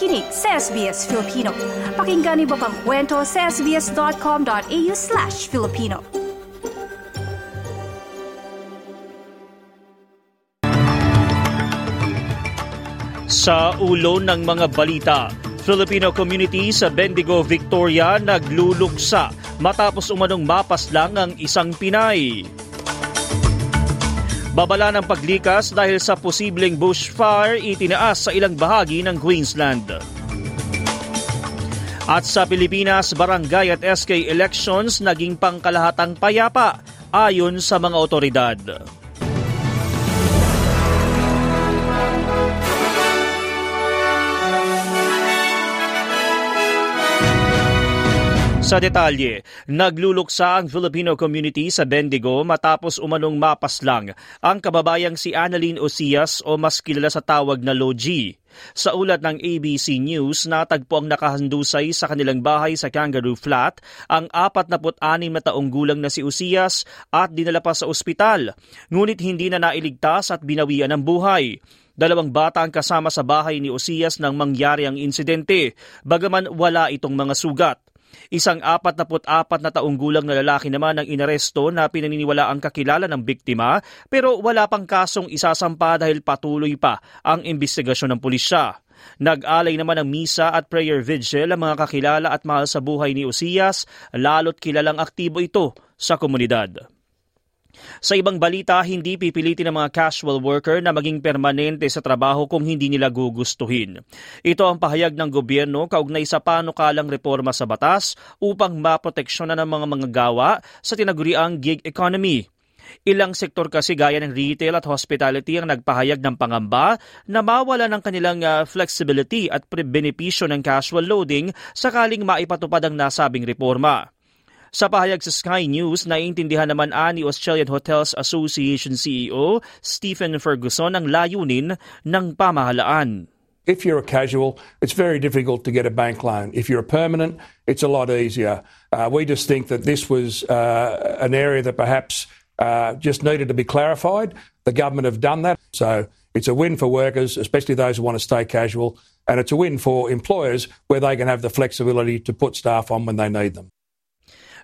nakikinig sa SBS Filipino. Pakinggan niyo pang kwento sa sbs.com.au slash Filipino. Sa ulo ng mga balita, Filipino community sa Bendigo, Victoria nagluluksa matapos umanong mapas lang ang isang Pinay. Babala ng paglikas dahil sa posibleng bushfire itinaas sa ilang bahagi ng Queensland. At sa Pilipinas, barangay at SK elections naging pangkalahatang payapa ayon sa mga otoridad. Sa detalye, nagluluksa ang Filipino community sa Bendigo matapos umanong mapaslang ang kababayang si Annalyn Osias o mas kilala sa tawag na Logi. Sa ulat ng ABC News, natagpo ang nakahandusay sa kanilang bahay sa Kangaroo Flat ang 46 na taong gulang na si Osias at dinala pa sa ospital. Ngunit hindi na nailigtas at binawian ng buhay. Dalawang bata ang kasama sa bahay ni Osias nang mangyari ang insidente, bagaman wala itong mga sugat. Isang 44 na taong gulang na lalaki naman ang inaresto na pinaniniwala ang kakilala ng biktima pero wala pang kasong isasampa dahil patuloy pa ang investigasyon ng pulisya. Nag-alay naman ng misa at prayer vigil ang mga kakilala at mahal sa buhay ni Osias, lalo't kilalang aktibo ito sa komunidad. Sa ibang balita, hindi pipilitin ng mga casual worker na maging permanente sa trabaho kung hindi nila gugustuhin. Ito ang pahayag ng gobyerno kaugnay sa panukalang reforma sa batas upang maproteksyonan ng mga manggagawa sa tinaguriang gig economy. Ilang sektor kasi gaya ng retail at hospitality ang nagpahayag ng pangamba na mawala ng kanilang uh, flexibility at benepisyo ng casual loading sakaling maipatupad ang nasabing reforma. Sa pahayag sa Sky News, naiintindihan naman ani Australian Hotels Association CEO Stephen Ferguson ang layunin ng pamahalaan. If you're a casual, it's very difficult to get a bank loan. If you're a permanent, it's a lot easier. Uh, we just think that this was uh, an area that perhaps uh, just needed to be clarified. The government have done that. So it's a win for workers, especially those who want to stay casual, and it's a win for employers where they can have the flexibility to put staff on when they need them.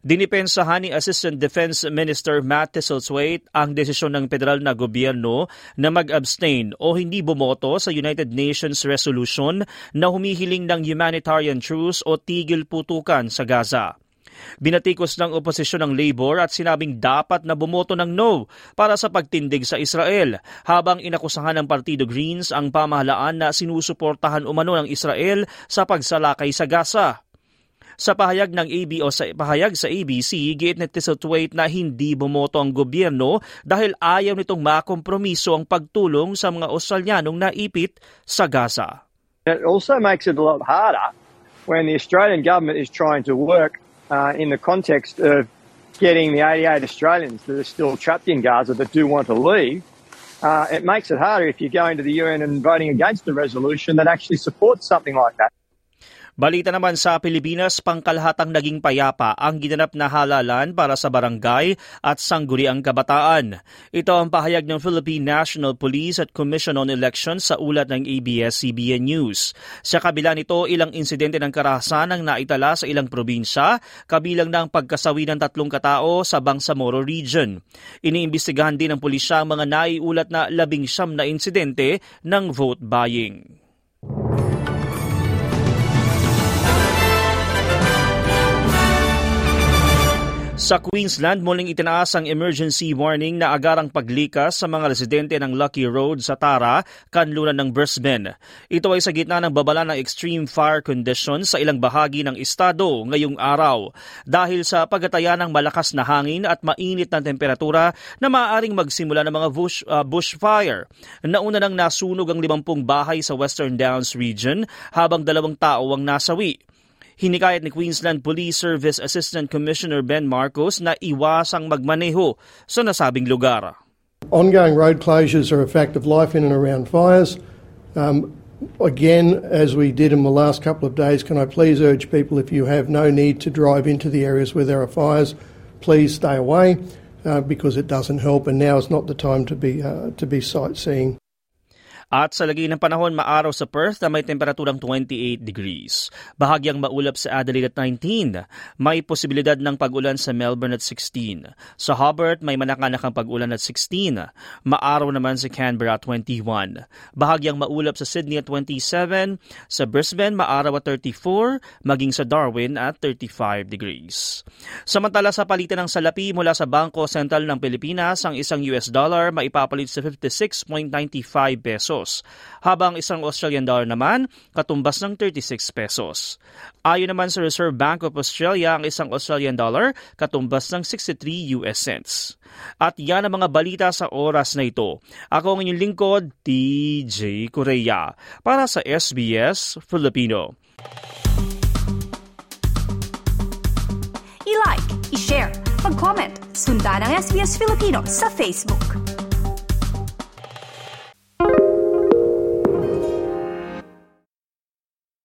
Dinipensahan ni Assistant Defense Minister Matt Thistlethwaite ang desisyon ng federal na gobyerno na mag-abstain o hindi bumoto sa United Nations resolution na humihiling ng humanitarian truce o tigil putukan sa Gaza. Binatikos ng oposisyon ng Labor at sinabing dapat na bumoto ng no para sa pagtindig sa Israel habang inakusahan ng Partido Greens ang pamahalaan na sinusuportahan umano ng Israel sa pagsalakay sa Gaza. Sa pahayag ng AB o sa pahayag sa ABC, giit ni Thistlethwaite na hindi bumoto ang gobyerno dahil ayaw nitong makompromiso ang pagtulong sa mga Australianong naipit sa Gaza. It also makes it a lot harder when the Australian government is trying to work uh, in the context of getting the 88 Australians that are still trapped in Gaza that do want to leave. Uh, it makes it harder if you're going to the UN and voting against a resolution that actually supports something like that. Balita naman sa Pilipinas, pangkalahatang naging payapa ang ginanap na halalan para sa barangay at sangguniang kabataan. Ito ang pahayag ng Philippine National Police at Commission on Elections sa ulat ng ABS-CBN News. Sa kabila nito, ilang insidente ng karahasan ang naitala sa ilang probinsya, kabilang ng pagkasawi ng tatlong katao sa Bangsamoro Region. Iniimbestigahan din ng pulisya ang mga naiulat na labing siyam na insidente ng vote buying. Sa Queensland, muling itinaas ang emergency warning na agarang paglikas sa mga residente ng Lucky Road sa Tara, kanlunan ng Brisbane. Ito ay sa gitna ng babala ng extreme fire conditions sa ilang bahagi ng estado ngayong araw dahil sa pagataya ng malakas na hangin at mainit na temperatura na maaaring magsimula ng mga bush, uh, bushfire. Nauna nang nasunog ang 50 bahay sa Western Downs region habang dalawang tao ang nasawi. Hinikayat ni Queensland Police Service Assistant Commissioner Ben Marcos na iwasang magmaneho sa nasabing lugar. Ongoing road closures are a fact of life in and around fires. Um, again, as we did in the last couple of days, can I please urge people if you have no need to drive into the areas where there are fires, please stay away uh, because it doesn't help and now is not the time to be, uh, to be sightseeing. At sa lagay ng panahon, maaraw sa Perth na may temperaturang 28 degrees. Bahagyang maulap sa Adelaide at 19. May posibilidad ng pag-ulan sa Melbourne at 16. Sa Hobart, may manakanakang pag-ulan at 16. Maaraw naman sa Canberra at 21. Bahagyang maulap sa Sydney at 27. Sa Brisbane, maaraw at 34. Maging sa Darwin at 35 degrees. Samantala sa palitan ng salapi mula sa Bangko Sentral ng Pilipinas, ang isang US dollar maipapalit sa 56.95 pesos pesos, habang isang Australian dollar naman katumbas ng 36 pesos. Ayon naman sa Reserve Bank of Australia, ang isang Australian dollar katumbas ng 63 US cents. At yan ang mga balita sa oras na ito. Ako ang inyong lingkod, DJ Korea, para sa SBS Filipino. I-like, i-share, mag-comment, sundan ang SBS Filipino sa Facebook.